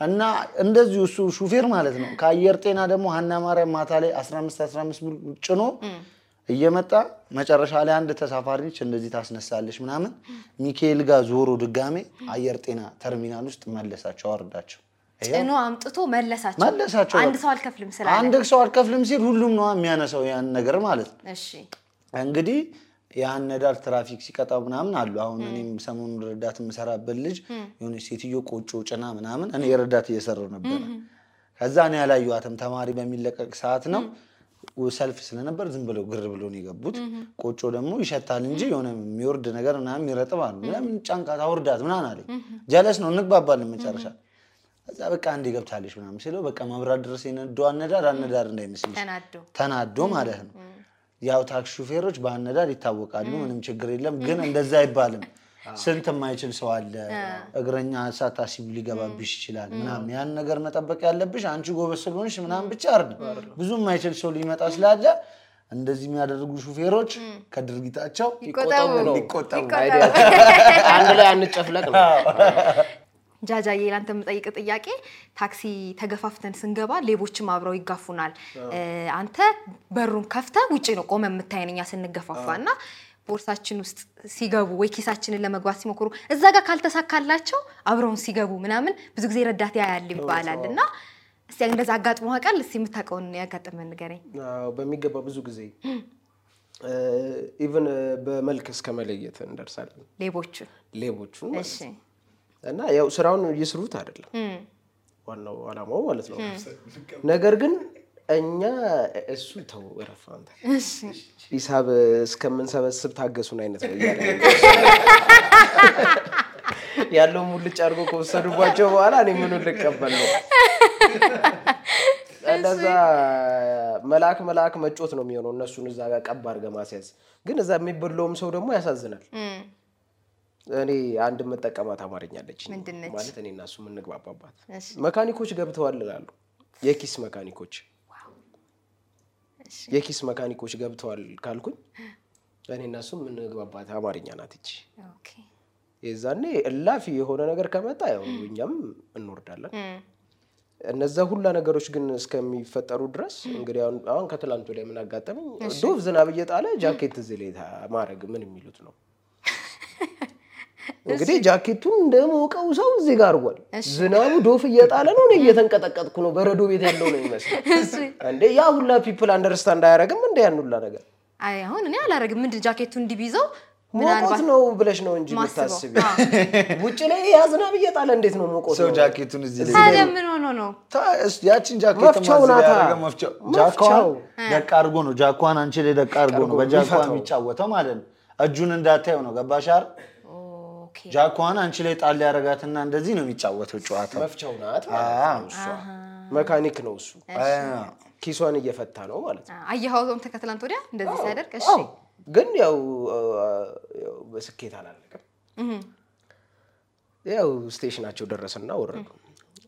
እና እንደዚሁ እሱ ሹፌር ማለት ነው። ከአየር ጤና ደግሞ ሀና ማርያም ማታ ላይ 15 15 ብር ጭኖ እየመጣ መጨረሻ ላይ አንድ ተሳፋሪ ነች እንደዚህ ታስነሳለች ምናምን ሚካኤል ጋር ዞሮ ድጋሜ አየር ጤና ተርሚናል ውስጥ መለሳቸው፣ አወርዳቸው ጭኖ አምጥቶ መለሳቸው። መለሳቸው። አንድ ሰው አልከፍልም ስላለ አንድ ሰው አልከፍልም ሲል ሁሉም ነው የሚያነሳው ያን ነገር ማለት ነው። እንግዲህ የአነዳድ ትራፊክ ሲቀጣው ምናምን አሉ። አሁን እኔም ሰሞኑን ረዳት የምሰራበት ልጅ የሆነች ሴትዮ ቆጮ ጭና ምናምን እኔ የረዳት እየሰራሁ ነበረ። ከዛ እኔ ያላየኋትም ተማሪ በሚለቀቅ ሰዓት ነው ሰልፍ ስለነበር ዝም ብለው ግር ብሎ ነው የገቡት። ቆጮ ደግሞ ይሸታል እንጂ የሆነ የሚወርድ ነገር ምናምን የሚረጥብ አሉ። ለምን ጫንቃት አውርዳት ምናምን አለኝ። ጀለስ ነው እንግባባለን መጨረሻ ከዛ በቃ አንዴ ገብታለች ምናምን ስለው በቃ መብራት ድረስ የነዳው አነዳድ አነዳድ እንዳይመስልሽ ተናዶ ማለት ነው። ያው ታክሲ ሹፌሮች በአነዳድ ይታወቃሉ። ምንም ችግር የለም። ግን እንደዛ አይባልም። ስንት የማይችል ሰው አለ። እግረኛ ሳታስቢ ሊገባብሽ ይችላል ምናምን። ያን ነገር መጠበቅ ያለብሽ አንቺ ጎበዝ ስለሆንሽ ምናምን ብቻ አይደለም። ብዙ የማይችል ሰው ሊመጣ ስላለ እንደዚህ የሚያደርጉ ሹፌሮች ከድርጊታቸው ነው። ሊቆጠቡ አንድ ላይ አንጨፍለቅ ነው። ጃጃዬ ላንተ የምጠይቅ ጥያቄ ታክሲ ተገፋፍተን ስንገባ ሌቦችም አብረው ይጋፉናል። አንተ በሩን ከፍተ ውጭ ነው ቆመ የምታየን እኛ ስንገፋፋ እና ቦርሳችን ውስጥ ሲገቡ ወይ ኪሳችንን ለመግባት ሲሞክሩ እዛ ጋር ካልተሳካላቸው አብረውን ሲገቡ ምናምን ብዙ ጊዜ ረዳት ያያል ይባላል እና እስቲ እንደዛ አጋጥሟችኋል እስቲ የምታውቀውን ያጋጠመን ንገረኝ። በሚገባ ብዙ ጊዜ even በመልክ እስከ መለየት እንደርሳለን። ሌቦቹን። ሌቦቹ ማለት እሺ። ነው። እና ያው ስራውን ይስሩት አይደለም ዋናው አላማው ማለት ነው። ነገር ግን እኛ እሱ ተው እረፍ አንተ ሂሳብ እስከምንሰበስብ ታገሱን አይነት ነው እያለ ያለው ሙልጭ አድርጎ ከወሰዱባቸው በኋላ እኔ ምኑን ልቀበል ነው? እንደዛ መልአክ መልአክ መጮት ነው የሚሆነው እነሱን እዛ ጋር ቀብ አድርገህ ማስያዝ። ግን እዛ የሚበላውም ሰው ደግሞ ያሳዝናል። እኔ አንድ የምጠቀማት አማርኛ አለች? ማለት እኔ እና እሱ የምንግባባባት መካኒኮች ገብተዋል እላሉ። የኪስ መካኒኮች የኪስ መካኒኮች ገብተዋል ካልኩኝ እኔ እና እሱ የምንግባባት አማርኛ ናት okay የዛኔ እላፊ የሆነ ነገር ከመጣ ያው እኛም እንወርዳለን። እነዛ ሁላ ነገሮች ግን እስከሚፈጠሩ ድረስ እንግዲህ አሁን ወዲያ ምን አጋጠመኝ? ዶፍ ዝናብ እየጣለ ጃኬት እዚህ ላይ ማድረግ ምን የሚሉት ነው? እንግዲህ ጃኬቱን እንደሞቀው ሰው እዚህ ጋር አድርጓል። ዝናቡ ዶፍ እየጣለ ነው፣ እኔ እየተንቀጠቀጥኩ ነው። በረዶ ቤት ያለው ነው ይመስል እንዴ። ያ ሁላ people understand አያደርግም እንደ ያን ሁላ ነገር አይ አሁን እኔ አላረግም። ምንድን ጃኬቱ እንዲቢዘው ሞቆት ነው ብለሽ ነው እንጂ የምታስቢ። ውጭ ላይ ያ ዝናብ እየጣለ እንዴት ነው ሞቆት ሰው? ጃኬቱን እዚህ ላይ ታዲያ ምን ሆኖ ነው? ታ- እስ- ያችን ጃኬት መፍቻው ናታ። አድርጎ ነው ጃኳን አንቺ ላይ ደቅ አድርጎ ነው በጃኳ የሚጫወተው ማለት ነው። እጁን እንዳታየው ነው ገባሽ አይደል? okay ጃኳን አንቺ ላይ ጣል ያደረጋትና እንደዚህ ነው የሚጫወተው ጨዋታ። መፍቻው ናት ማለት ነው እሷ። መካኒክ ነው እሱ። ኪሷን እየፈታ ነው ማለት ነው። አየኸው ከትላንት ወዲያ እንደዚህ ሲያደርግ እሺ ግን ያው ያው በስኬት አላለቀም። ያው station ኣቸው ደረሰና ወረዱ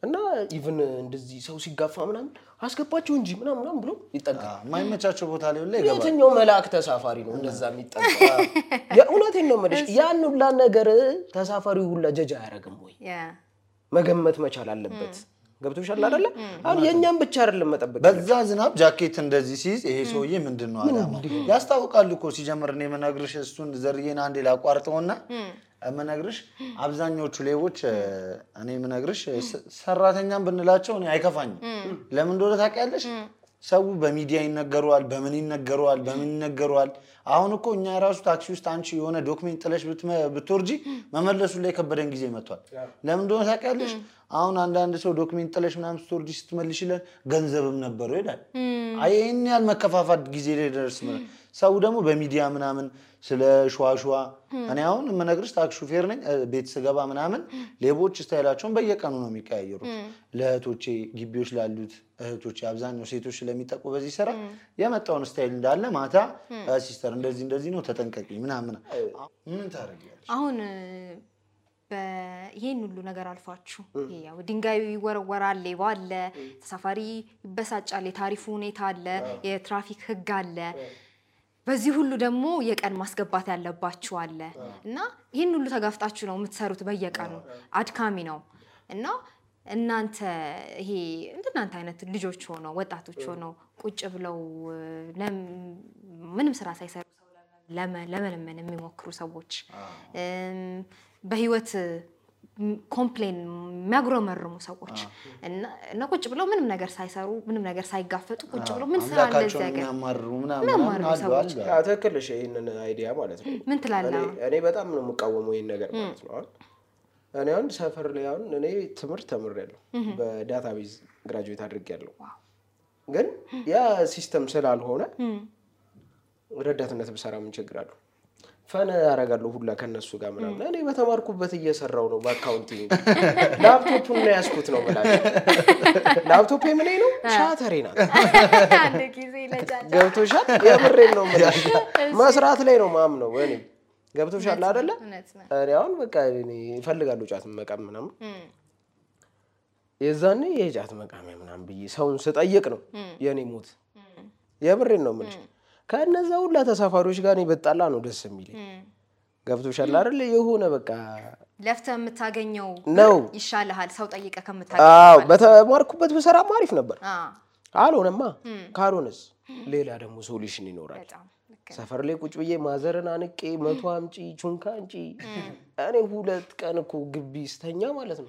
እና even እንደዚህ ሰው ሲጋፋ ምናምን አስገባቸው እንጂ ምናምን ምናምን ብሎ ይጠጋል። የማይመቻቸው ቦታ ላይ ሁላ ይገባል። የትኛው መልአክ ተሳፋሪ ነው እንደዛ የሚጠጋ? የእውነቴን ነው የምልሽ። ያን ሁላ ነገር ተሳፋሪው ሁላ ጀጅ አያደርግም ወይ? መገመት መቻል አለበት። ገብቶሻል አይደለ? አሁን የእኛም ብቻ አይደለም መጠበቅ በዛ ዝናብ ጃኬት እንደዚህ ሲይዝ ይሄ ሰውዬ ምንድን ነው አላማው? ያስታውቃል እኮ ሲጀምር። እኔ የምነግርሽ እሱን ዘርዬን አንዴ ላቋርጠውና የምነግርሽ አብዛኞቹ ሌቦች እኔ የምነግርሽ ሰራተኛም ብንላቸው እኔ አይከፋኝም። ለምን እንደሆነ ታውቂያለሽ? ሰው በሚዲያ ይነገረዋል፣ በምን ይነገረዋል፣ በምን ይነገረዋል። አሁን እኮ እኛ የራሱ ታክሲ ውስጥ አንቺ የሆነ document ጥለሽ ብትወርጂ መመለሱ ላይ የከበደን ጊዜ መጥቷል። ለምን እንደሆነ ታውቂያለሽ? አሁን አንዳንድ ሰው document ጥለሽ ምናምን ስትወርጂ ስትመልሽለን ገንዘብም ነበረው ይላል። አይ ይህን ያህል መከፋፋት ጊዜ ላይ ደርስ ሰው ደግሞ በሚዲያ ምናምን ስለ ሿሿ እኔ አሁን የምነግርሽ ታክሲ ሹፌር ነኝ። ቤት ስገባ ምናምን ሌቦች style ኣቸውን በየቀኑ ነው የሚቀያየሩት። ለእህቶቼ ግቢዎች ላሉት እህቶቼ አብዛኛው ሴቶች ስለሚጠቁ በዚህ ስራ የመጣውን style እንዳለ ማታ sister እንደዚህ እንደዚህ ነው ተጠንቀቂ ምናምን ምን ታደርጊያለሽ? አሁን ይሄን ሁሉ ነገር አልፋችሁ ይሄ ያው ድንጋዩ ይወረወራል፣ ሌባ አለ፣ ተሳፋሪ ይበሳጫል፣ የታሪፉ ሁኔታ አለ፣ የትራፊክ ሕግ አለ። በዚህ ሁሉ ደግሞ የቀን ማስገባት ያለባችሁ አለ። እና ይህን ሁሉ ተጋፍጣችሁ ነው የምትሰሩት በየቀኑ። አድካሚ ነው። እና እናንተ ይሄ እንደናንተ አይነት ልጆች ሆነው ወጣቶች ሆነው ቁጭ ብለው ምንም ስራ ሳይሰሩ ለመለመን የሚሞክሩ ሰዎች በህይወት complain የሚያጉረመርሙ ሰዎች እና እና ቁጭ ብለው ምንም ነገር ሳይሰሩ ምንም ነገር ሳይጋፈጡ ቁጭ ብለው ምን ስራ እንደዚህ ምናምን አሉ ሰዎች። ትክክል ይህንን idea ማለት ነው ምን ትላለህ? እኔ በጣም ነው የምቃወመው ይህን ነገር ማለት ነው። አሁን እኔ አሁን ሰፈር ላይ አሁን እኔ ትምህርት ተምሬያለሁ በ database graduate አድርጌያለሁ። ግን ያ system ስላልሆነ ረዳትነት ብሰራ ምን ችግር አለው? fun ያደርጋለሁ ሁላ ከነሱ ጋር ምናምን። እኔ በተማርኩበት እየሰራው ነው በ accounting laptop ኡን ነው ያዝኩት ነው የምላቸው። ላፕቶፕ ምን ነው ሻተሬ ናት። ገብቶሻል? የምሬን ነው የምልሽ። መስራት ላይ ነው ማምነው እኔ ገብቶሻል አይደለ? ነው። እኔ አሁን በቃ እፈልጋለሁ ጫት መቃም ምናምን የዛኔ የጫት መቃሚያ ምናምን ብዬ ሰውን ስጠይቅ ነው የእኔ ሞት። የብሬን ነው የምልሽ። ከእነዛ ሁላ ተሳፋሪዎች ጋር እኔ በጣላ ነው ደስ የሚለኝ። ገብቶሻል አይደለ? የሆነ በቃ ለፍተህ የምታገኘው ነው። ይሻልሃል ሰው ጠይቀህ አዎ ከምታገኘው። በተማርኩበት ብሰራማ አሪፍ ነበር። አልሆነማ። ካልሆነስ ሌላ ደግሞ solution ይኖራል። ሰፈር ላይ ቁጭ ብዬ mother ን አንቄ መቶ አምጪ ቹንካ አንጪ። እኔ ሁለት ቀን እኮ ግቢ ስተኛ ማለት ነው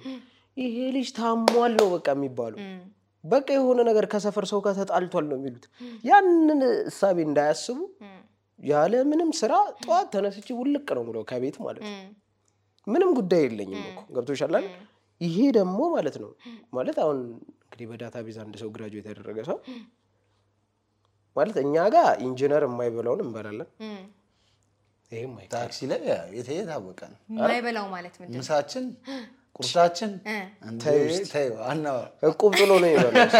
ይሄ ልጅ ታሟል ነው በቃ የሚባለው። በቃ የሆነ ነገር ከሰፈር ሰው ጋር ተጣልቷል ነው የሚሉት። ያንን እሳቤ እንዳያስቡ ያለ ምንም ስራ ጠዋት ተነስቼ ውልቅ ነው ብለው ከቤት ማለት ነው። ምንም ጉዳይ የለኝም እኮ ገብቶሻል አይደል? ይሄ ደግሞ ማለት ነው ማለት አሁን እንግዲህ በ database አንድ ሰው graduate ያደረገ ሰው ማለት እኛ ጋር ኢንጂነር የማይበላውን እንበላለን። አይ ታክሲ ላይ የታወቀ ነው። የማይበላው ማለት ምንድን ነው? ምሳችን ቁርሳችን እቁብ ጥሎ ነው ይበላል።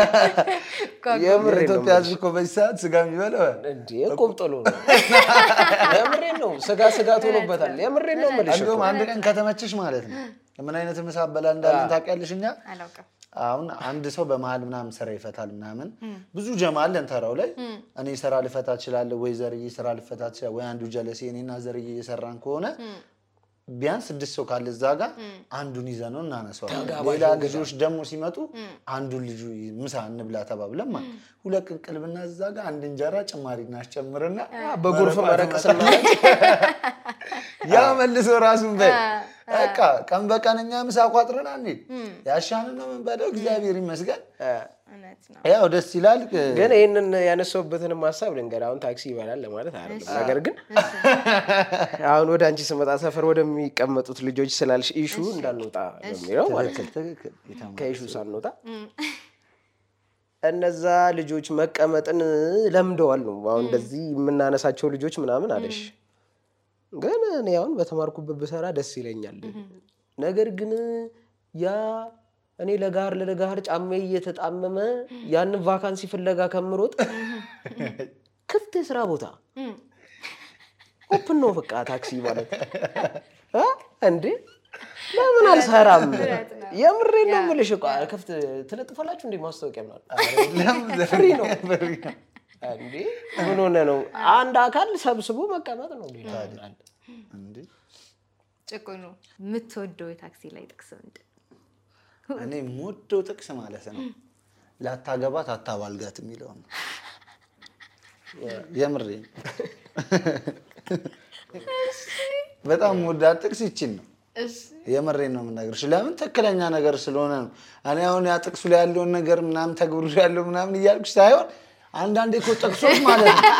የምሬን ነው የኢትዮጵያ ሕዝብ እኮ በዚህ ሰዓት ስጋ የሚበላው እንዴ እቁብ ጥሎ ነው። የምሬን ነው። ስጋ ስጋት ሆኖበታል። የምሬን ነው የምልሽ እኮ። እንደውም አንድ ቀን ከተመቸሽ ማለት ነው ምን አይነት ምሳ በላ እንዳለን ታውቂያለሽ? እኛ አሁን አንድ ሰው በመሀል ምናምን ስራ ይፈታል ምናምን ብዙ ጀማ አለን ተራው ላይ እኔ ስራ ልፈታ እችላለሁ ወይ ዘርዬ ስራ ልፈታ እችላለሁ ወይ አንዱ ጀለሴ እኔና ዘርዬ እየሰራን ከሆነ ቢያንስ ስድስት ሰው ካለ እዛ ጋር አንዱን ይዘ ነው እናነሳዋለን። ሌላ ልጆች ደግሞ ሲመጡ አንዱን ልጁ ምሳ እንብላ ተባብለን ማለት ሁለት ቅንቅልብና እዛ ጋር አንድ እንጀራ ጭማሪ እናስጨምርና በጎርፍ መረቅ ስናደርግ ያ መልሶ ራሱን በይ። በቃ ቀን በቀን እኛ ምሳ ቋጥረን አንሄድ። ያሻንን ነው የምንበለው። እግዚአብሔር ይመስገን እውነት ነው። ያው ደስ ይላል። ግን ይህንን ያነሳሁበትንም ሀሳብ ልንገር። አሁን ታክሲ ይበላል ለማለት አይደለም። ነገር ግን አሁን ወደ አንቺ ስመጣ ሰፈር ወደሚቀመጡት ልጆች ስላልሽ ኢሹ እንዳንወጣ በሚለው ማለት ነው። ከኢሹ ሳንወጣ እነዛ ልጆች መቀመጥን ለምደዋል ነው አሁን እንደዚህ የምናነሳቸው ልጆች ምናምን አለሽ። ግን እኔ አሁን በተማርኩበት ብሰራ ደስ ይለኛል። ነገር ግን ያ እኔ ለጋር ለለጋር ጫሜ እየተጣመመ ያንን vacancy ፍለጋ ከምሮጥ ክፍት የስራ ቦታ open ነው በቃ ታክሲ ማለት እ? እንዴ ለምን አልሰራም? የምሬን ነው የምልሽ እኮ ክፍት ትለጥፋላችሁ እንዴ ማስታወቂያ ምናምን ፍሪ ነው እንዴ ምን ሆነ ነው? አንድ አካል ሰብስቦ መቀመጥ ነው። ጭቁኑ የምትወደው የታክሲ ላይ ጥቅስ ምንድን? እኔ የምወደው ጥቅስ ማለት ነው ላታገባት አታባልጋት የሚለው ነው። የምሬ በጣም የምወዳት ጥቅስ ይችን ነው። የምሬን ነው የምነግርሽ። ለምን ትክክለኛ ነገር ስለሆነ ነው። እኔ አሁን ያ ጥቅሱ ላይ ያለውን ነገር ምናምን ተግብሩ ያለው ምናምን እያልኩሽ ሳይሆን አንዳንዴ እኮ ጥቅሶች ማለት ነው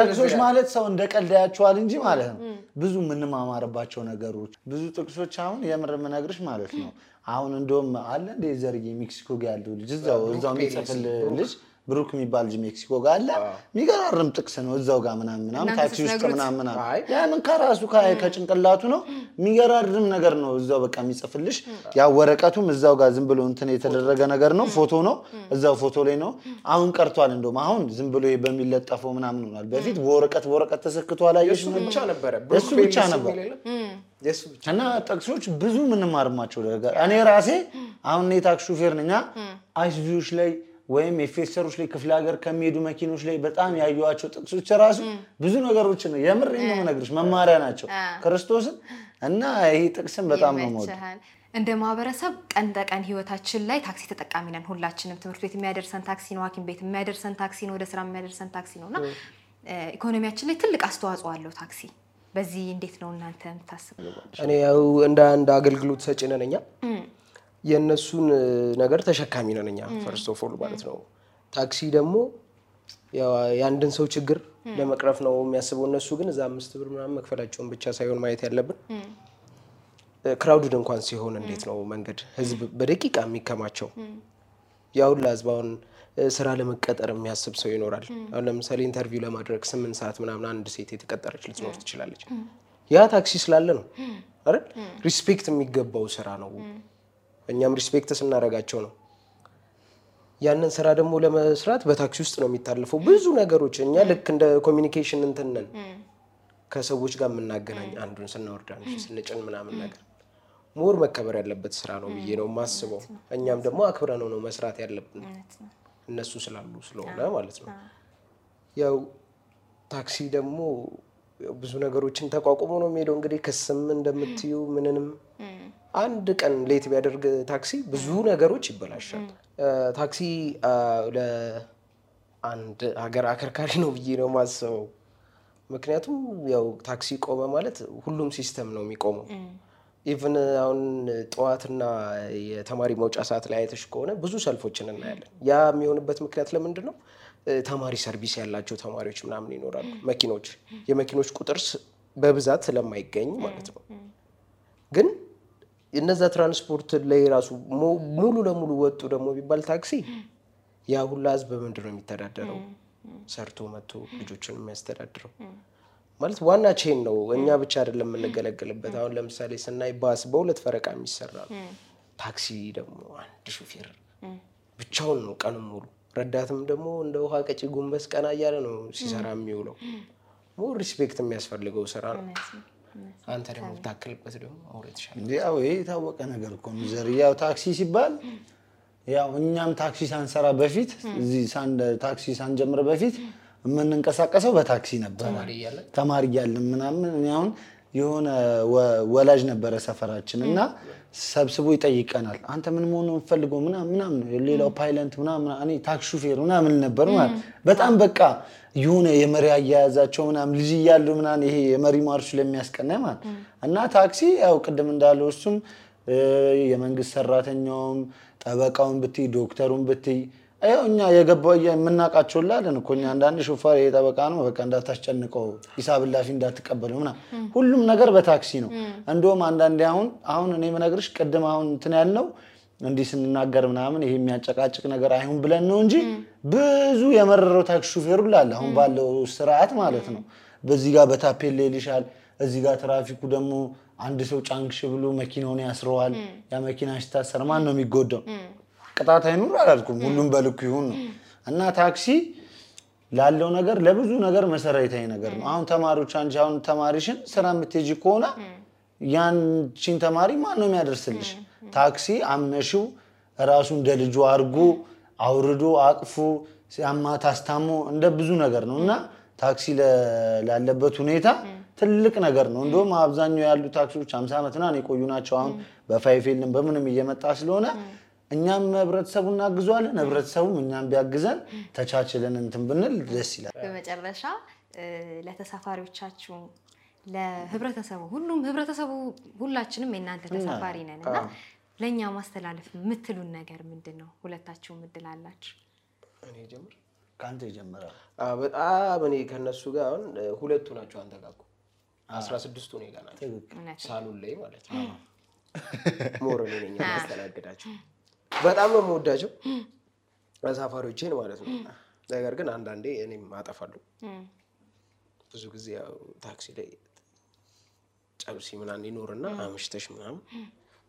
ጥቅሶች ማለት ሰው እንደ ቀልድ ያያቸዋል እንጂ ማለት ነው ብዙ የምንማማርባቸው ነገሮች ብዙ ጥቅሶች አሁን የምር የምነግርሽ ማለት ነው። አሁን እንደውም አለ እንደ ዘርዬ ሜክሲኮ ጋር ያለው ልጅ እዛው እዛው የሚጽፍል ልጅ ብሩክ የሚባል ልጅ ሜክሲኮ ጋር አለ። የሚገራርም ጥቅስ ነው እዛው ጋር ምናምን ምናምን ታክሲ ውስጥ? ምናምን ምናምን ያንን ከራሱ ከጭንቅላቱ ነው የሚገራርም ነገር ነው እዛው በቃ የሚጽፍልሽ። ያ ወረቀቱም እዛው ጋር ዝም ብሎ እንትን የተደረገ ነገር ነው። ፎቶ ነው እዛው ፎቶ ላይ ነው። አሁን ቀርቷል። እንደውም አሁን ዝም ብሎ በሚለጠፈው ምናምን ሆኗል። በፊት በወረቀት በወረቀት ተሰክቶ አላየሽ የእሱ ብቻ ነበረ የእሱ ብቻ ነበር። እና ጥቅሶች ብዙ የምንማርማቸው ነገር እኔ ራሴ አሁን እኔ ታክሲ ሹፌር ነኝ። አይሱዙዎች ላይ ወይም የፌሰሮች ላይ ክፍለ ሀገር ከሚሄዱ መኪኖች ላይ በጣም ያየኋቸው ጥቅሶች ራሱ ብዙ ነገሮች ነው የምር ነው የምነግርሽ መማሪያ ናቸው ክርስቶስን እና ይሄ ጥቅስን በጣም ነው የምወደው። ይመችሃል። እንደ ማህበረሰብ ቀን ተቀን ህይወታችን ላይ ታክሲ ተጠቃሚ ነን። ሁላችንም ትምህርት ቤት የሚያደርሰን ታክሲ ነው፣ ሐኪም ቤት የሚያደርሰን ታክሲ ነው፣ ወደ ስራ የሚያደርሰን ታክሲ ነው እና ኢኮኖሚያችን ላይ ትልቅ አስተዋጽኦ አለው ታክሲ። በዚህ እንዴት ነው እናንተ የምታስቡ? እኔ ያው እንደ አንድ አገልግሎት ሰጪ ነን እኛ የእነሱን ነገር ተሸካሚ ነን እኛ first of all ማለት ነው። ታክሲ ደግሞ የአንድን ሰው ችግር ለመቅረፍ ነው የሚያስበው። እነሱ ግን እዛ አምስት ብር ምናምን መክፈላቸውን ብቻ ሳይሆን ማየት ያለብን crowded እንኳን ሲሆን እንዴት ነው መንገድ ህዝብ በደቂቃ የሚከማቸው ህዝብ አሁን ስራ ለመቀጠር የሚያስብ ሰው ይኖራል። አሁን ለምሳሌ interview ለማድረግ ስምንት ሰዓት ምናምን አንድ ሴት የተቀጠረች ልትኖር ትችላለች። ያ ታክሲ ስላለ ነው አይደል? respect የሚገባው ስራ ነው። እኛም respect ስናደርጋቸው ነው ያንን ስራ ደግሞ ለመስራት በታክሲ ውስጥ ነው የሚታለፈው ብዙ ነገሮች። እኛ ልክ እንደ communication እንትን ነን ከሰዎች ጋር የምናገናኝ አንዱን ስናወርድ ስንጭን ምናምን ነገር more መከበር ያለበት ስራ ነው ብዬ ነው የማስበው። እኛም ደግሞ አክብረነው ነው መስራት ያለብን እነሱ ስላሉ ስለሆነ ማለት ነው። ያው ታክሲ ደግሞ ብዙ ነገሮችን ተቋቁሞ ነው የሚሄደው። እንግዲህ ክስም እንደምትዩ ምንንም አንድ ቀን ሌት ቢያደርግ ታክሲ ብዙ ነገሮች ይበላሻል። ታክሲ ለአንድ ሀገር አከርካሪ ነው ብዬ ነው የማስበው። ምክንያቱም ያው ታክሲ ቆመ ማለት ሁሉም system ነው የሚቆመው። even አሁን ጠዋትና የተማሪ መውጫ ሰዓት ላይ አይተሽ ከሆነ ብዙ ሰልፎችን እናያለን። ያ የሚሆንበት ምክንያት ለምንድን ነው? ተማሪ service ያላቸው ተማሪዎች ምናምን ይኖራሉ። መኪኖች የመኪኖች ቁጥር በብዛት ስለማይገኝ ማለት ነው። ግን እነዛ ትራንስፖርት ላይ ራሱ ሙሉ ለሙሉ ወጡ ደግሞ ቢባል ታክሲ ያ ሁላ ህዝብ በምንድን ነው የሚተዳደረው? ሰርቶ መጥቶ ልጆችን የሚያስተዳድረው ማለት ዋና chain ነው። እኛ ብቻ አይደለም የምንገለገልበት። አሁን ለምሳሌ ስናይ ባስ በሁለት ፈረቃ የሚሰራ ነው። ታክሲ ደግሞ አንድ ሹፌር ብቻውን ነው ቀንም ሙሉ። ረዳትም ደግሞ እንደ ውሃ ቀጂ ጎንበስ ቀና እያለ ነው ሲሰራ የሚውለው። respect የሚያስፈልገው ስራ ነው። አንተ ደግሞ ብታክልበት ደግሞ እንዴ ያው ይሄ የታወቀ ነገር እኮ ነው። ዘር ያው ታክሲ ሲባል ያው እኛም ታክሲ ሳንሰራ በፊት እዚህ ታክሲ ሳንጀምር በፊት የምንንቀሳቀሰው በታክሲ ነበር። ተማሪ እያለን ምናምን እኔ አሁን የሆነ ወላጅ ነበረ ሰፈራችን እና ሰብስቦ ይጠይቀናል። አንተ ምን መሆን ነው የምትፈልገው ምናምን ምናምን ሌላው ፓይለንት ምናምን እኔ ታክሲ ሹፌር ምናምን ነበር ማለት በጣም በቃ የሆነ የመሪ አያያዛቸው ምናምን ልጅ እያለሁ ምናምን ይሄ የመሪ ማርሹ ለሚያስቀናኝ ማለት እና ታክሲ ያው ቅድም እንዳለው እሱም የመንግስት ሰራተኛውም ጠበቃውን ብትይ ዶክተሩን ብትይ ያው እኛ የገባው የምናውቃቸው ላለን እኮ እኛ አንዳንድ ሾፌር ይሄ ጠበቃ ነው በቃ እንዳታስጨንቀው ሂሳብ እላፊ እንዳትቀበለው ምናምን ሁሉም ነገር በታክሲ ነው። እንደውም አንዳንዴ አሁን አሁን እኔ የምነግርሽ ቅድም አሁን እንትን ያልነው እንዲህ ስንናገር ምናምን ይሄ የሚያጨቃጭቅ ነገር አይሁን ብለን ነው እንጂ ብዙ የመረረው ታክሲ ሹፌሩ ላለ አሁን ባለው ስርዓት ማለት ነው። በዚህ ጋር በታፔላ ይልሻል፣ እዚህ ጋር ትራፊኩ ደግሞ አንድ ሰው ጫንክሽ ብሎ መኪናውን ያስረዋል። ያ መኪና ሲታሰር ማን ነው የሚጎዳው? ቅጣት አይኑር አላልኩም፣ ሁሉም በልኩ ይሁን ነው እና ታክሲ ላለው ነገር ለብዙ ነገር መሰረታዊ ነገር ነው። አሁን ተማሪዎች አንቺ አሁን ተማሪሽን ስራ የምትሄጂ ከሆነ ያንቺን ተማሪ ማን ነው የሚያደርስልሽ? ታክሲ አምነሽው ራሱ እንደ ልጁ አድርጎ አውርዶ አቅፎ ሲያማት አስታሞ እንደ ብዙ ነገር ነው እና ታክሲ ላለበት ሁኔታ ትልቅ ነገር ነው። እንደውም አብዛኛው ያሉ ታክሲዎች ሃምሳ ዓመት ምናምን የቆዩ ናቸው። አሁን በፋይፌልም በምንም እየመጣ ስለሆነ እኛም ህብረተሰቡ እናግዘዋለን፣ ህብረተሰቡም እኛም ቢያግዘን ተቻችለን እንትን ብንል ደስ ይላል። በመጨረሻ ለተሳፋሪዎቻችሁ ለህብረተሰቡ ሁሉም ህብረተሰቡ ሁላችንም የእናንተ ተሳፋሪ ነን እና ለእኛ ማስተላለፍ የምትሉን ነገር ምንድን ነው? ሁለታችሁም እድል አላችሁ። እኔ ጀምር ከአንተ ይጀምራል። አዎ፣ በጣም እኔ ከነሱ ጋር አሁን ሁለቱ ናቸው አንተ ጋር እኮ አስራ ስድስቱ እኔ ጋር ናቸው ሳሎን ላይ ማለት ነው። more እኔ ነኝ የማስተናግዳቸው። በጣም ነው የምወዳቸው ተሳፋሪዎቼን ማለት ነው። ነገር ግን አንዳንዴ እኔም አጠፋለሁ። ብዙ ጊዜ ያው ታክሲ ላይ ጨብሲ ምናምን ይኖርና አምሽተሽ ምናምን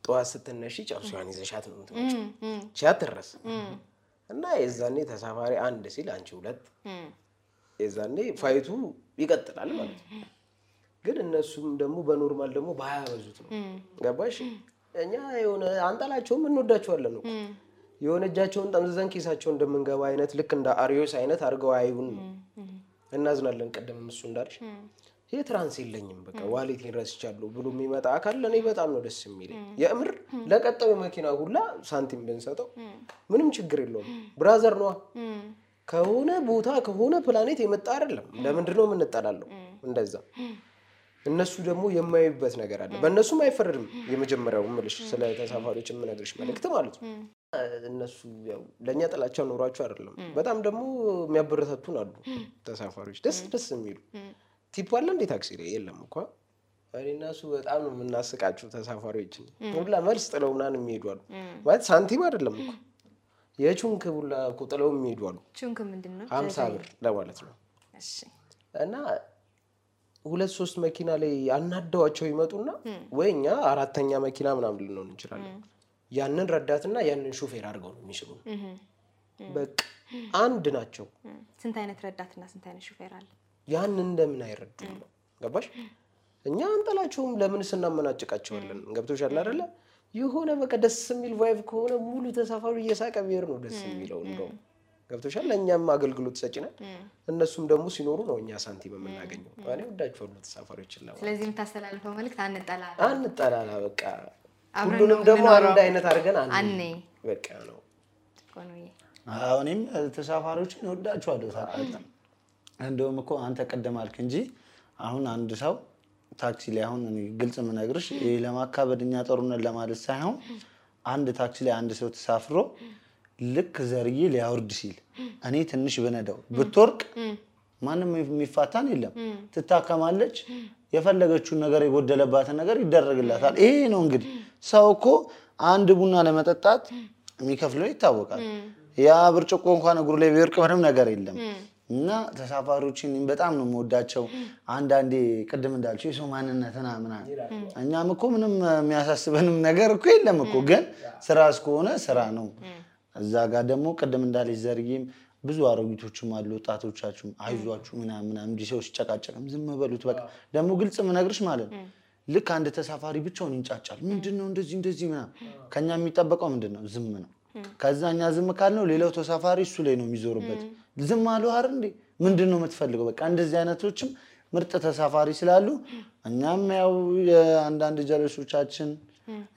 ጠዋት ስትነሺ ጨብሲዋን ይዘሻት ነው ቺ አትረስ እና የዛኔ ተሳፋሪ አንድ ሲል አንቺ ሁለት የዛኔ ፋይቱ ይቀጥላል ማለት ነው። ግን እነሱም ደግሞ በኖርማል ደግሞ ባያበዙት ነው ገባሽ? እኛ የሆነ አንጠላቸውም እንወዳቸዋለን እኮ። የሆነ እጃቸውን ጠምዝዘን ኪሳቸው እንደምንገባ አይነት ልክ እንደ አሪዮስ አይነት አድርገው አይሁን ነው። እናዝናለን። ቅድም እሱ እንዳልሽ። ይህ ትራንስ የለኝም በቃ ዋሌቴን ረስቻለሁ ብሎ የሚመጣ አካል ለእኔ በጣም ነው ደስ የሚለኝ። የእምር ለቀጣዩ መኪና ሁላ ሳንቲም ብንሰጠው ምንም ችግር የለውም። brother ነዋ። ከሆነ ቦታ ከሆነ ፕላኔት የመጣ አይደለም። ለምንድን ነው የምንጠላለው? እንደዛ እነሱ ደግሞ የሚያዩበት ነገር አለ። በእነሱም አይፈረድም። የመጀመሪያው ምልሽ ስለ ተሳፋሪዎች የምነግርሽ መልእክት ማለት ነው። እነሱ ያው ለእኛ ጥላቻ ኖሯቸው አይደለም። በጣም ደግሞ የሚያበረታቱን አሉ ተሳፋሪዎች፣ ደስ ደስ የሚሉ tip አለ እንዴ ታክሲ ላይ የለም እኳ እኔ እና እሱ በጣም ነው የምናስቃቸው ተሳፋሪዎችን ሁላ መልስ ጥለው ምናምን የሚሄዱ አሉ። ማለት ሳንቲም አይደለም እኮ የቹንክ ሁላ እኮ ጥለው የሚሄዱ አሉ። ቹንክ ምንድን ነው? ሀምሳ ብር ለማለት ነው። እና ሁለት ሶስት መኪና ላይ አናደዋቸው ይመጡና ወይ እኛ አራተኛ መኪና ምናምን ልንሆን እንችላለን። ያንን ረዳትና ያንን ሹፌር አድርገው ነው የሚስሉን። በቃ አንድ ናቸው። ስንት አይነት ረዳትና ስንት አይነት ሹፌር አለ? ያን እንደምን አይረዱም ነው ገባሽ? እኛ አንጠላቸውም፣ ለምን እናመናጭቃቸዋለን? ገብቶሻል አይደለ? የሆነ በቃ ደስ የሚል vibe ከሆነ ሙሉ ተሳፋሪ እየሳቀ ቢሄድ ነው ደስ የሚለው። እንደውም ገብቶሻል። ለእኛም አገልግሎት ሰጪ ነን፣ እነሱም ደግሞ ሲኖሩ ነው እኛ ሳንቲም የምናገኘው። እኔ ወዳቸዋለሁ ተሳፋሪዎችን ለማ ስለዚህ የምታስተላልፈው መልዕክት አንጠላላ፣ አንጠላላ፣ በቃ ሁሉንም ደግሞ አንድ አይነት አድርገን አንድ በቃ ነው። እኔም ተሳፋሪዎችን ታውቃለህ። እንደውም እኮ አንተ ቀደም አልክ እንጂ አሁን አንድ ሰው ታክሲ ላይ አሁን እኔ ግልጽ የምነግርሽ ይሄ ለማካበድ እኛ ጦርነት ለማለት ሳይሆን አንድ ታክሲ ላይ አንድ ሰው ተሳፍሮ ልክ ዘርዬ ሊያወርድ ሲል እኔ ትንሽ ብነዳው ብትወርቅ ማንም የሚፋታን የለም። ትታከማለች። የፈለገችውን ነገር የጎደለባትን ነገር ይደረግላታል። ይሄ ነው እንግዲህ ሰው እኮ አንድ ቡና ለመጠጣት የሚከፍለው ይታወቃል። ያ ብርጭቆ እንኳን እግሩ ላይ ቢወርቅ ምንም ነገር የለም። እና ተሳፋሪዎችን በጣም ነው የምወዳቸው። አንዳንዴ ቅድም እንዳልችው የሰው ማንነትና ምናምን እኛም እኮ ምንም የሚያሳስበንም ነገር እኮ የለም እኮ ግን ስራ እስከሆነ ስራ ነው። እዛ ጋር ደግሞ ቅድም እንዳለች ዘርዬም ብዙ አሮጊቶችም አሉ ወጣቶቻችሁም አይዟችሁ ምናምን እንዲህ ሰው ሲጨቃጨቅም ዝም በሉት በቃ። ደግሞ ግልጽ ምነግርሽ ማለት ነው። ልክ አንድ ተሳፋሪ ብቻውን ይንጫጫል። ምንድን ነው እንደዚህ እንደዚህ ምናምን? ከኛ የሚጠበቀው ምንድን ነው ዝም ነው። ከዛ እኛ ዝም ካልነው ሌላው ተሳፋሪ እሱ ላይ ነው የሚዞርበት። ዝም አሉ አይደል እንዴ? ምንድን ነው የምትፈልገው? በቃ እንደዚህ አይነቶችም ምርጥ ተሳፋሪ ስላሉ እኛም ያው የአንዳንድ ጀለሶቻችን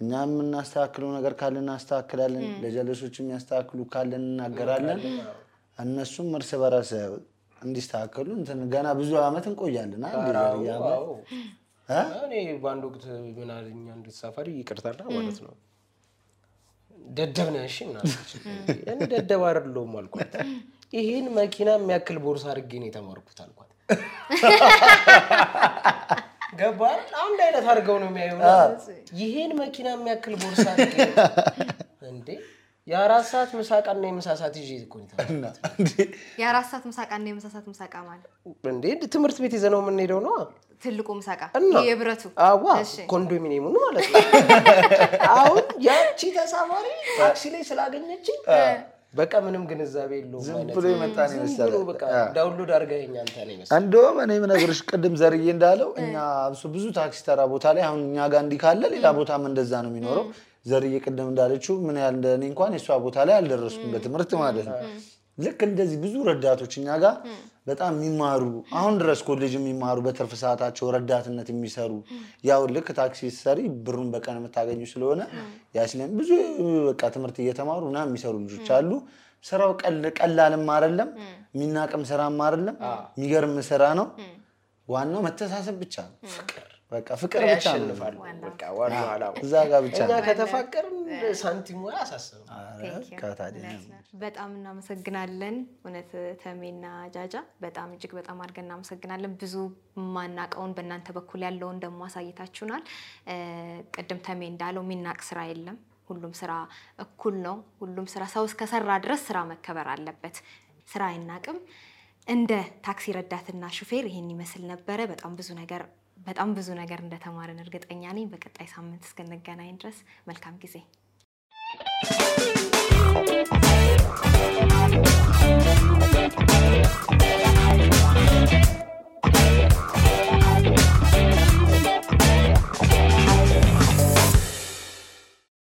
እኛም የምናስተካክለው ነገር ካለ እናስተካክላለን ለጀለሶች የሚያስተካክሉ ካለ እንናገራለን። እነሱም እርስ በራስ እንዲስተካከሉ እንትን ገና ብዙ አመት እንቆያለን? እኔ በአንድ ወቅት ምን አለኝ? አንድ ተሳፋሪ ይቅርታና ማለት ነው። ደደብ ነህ? እሺ ምናምን ደደብ አይደለሁም አልኳት። ይሄን መኪና የሚያክል ቦርሳ አድርጌ ነው የተማርኩት አልኳት። ገባ አይደል? አንድ አይነት አድርገው ነው የሚያዩ። ይሄን መኪና የሚያክል ቦርሳ እንዴ! የአራት ሰዓት ምሳቃና የምሳ ሰዓት ይዤ እኮ የአራት ሰዓት ምሳቃ እና የምሳ ሰዓት ምሳቃ ማለት እንዴ! ትምህርት ቤት ይዘነው የምንሄደው ነው ትልቁ ምሳቃ እና የብረቱ። አዋ! ኮንዶሚኒየሙን ማለት ነው። አሁን ያቺ ተሳፋሪ ታክሲ ላይ ስላገኘችኝ በቃ ምንም ግንዛቤ የለውም ዝም ብሎ የመጣ ነው ዝም የመሰለ። ብሎ በቃ download አድርገኸኝ አንተ ነው የመሰለኝ። እንደውም እኔ የምነግርሽ ቅድም ዘርዬ እንዳለው እኛ አብሶ ብዙ ታክሲ ተራ ቦታ ላይ አሁን እኛ ጋር እንዲህ ካለ ሌላ ቦታም እንደዛ ነው የሚኖረው። ዘርዬ ቅድም እንዳለችው ምን ያህል እንደ እኔ እንኳን የእሷ ቦታ ላይ አልደረስኩም በትምህርት ማለት ነው። ልክ እንደዚህ ብዙ ረዳቶች እኛ ጋር በጣም የሚማሩ አሁን ድረስ ኮሌጅ የሚማሩ በትርፍ ሰዓታቸው ረዳትነት የሚሰሩ ያው ልክ ታክሲ ሰሪ ብሩን በቀን የምታገኙ ስለሆነ ያስለን ብዙ በቃ ትምህርት እየተማሩ እና የሚሰሩ ልጆች አሉ። ስራው ቀላልም አይደለም፣ የሚናቅም ስራም አይደለም። የሚገርም ስራ ነው። ዋናው መተሳሰብ ብቻ ነው። ፍቅር በቃ ፍቅር ብቻ በቃ ዋናው እዛ ጋር ብቻ እኛ ከተፋቀርን ሳንቲሙ አያሳስብም። በጣም እናመሰግናለን። እውነት ተሜና ጃጃ በጣም እጅግ በጣም አድርገን እናመሰግናለን። ብዙ ማናቀውን በእናንተ በኩል ያለውን ደግሞ አሳይታችሁናል። ቅድም ተሜ እንዳለው የሚናቅ ስራ የለም። ሁሉም ስራ እኩል ነው። ሁሉም ስራ ሰው እስከሰራ ድረስ ስራ መከበር አለበት። ስራ አይናቅም። እንደ ታክሲ ረዳትና ሹፌር ይሄን ይመስል ነበረ። በጣም ብዙ ነገር በጣም ብዙ ነገር እንደተማርን እርግጠኛ ነኝ። በቀጣይ ሳምንት እስክንገናኝ ድረስ መልካም ጊዜ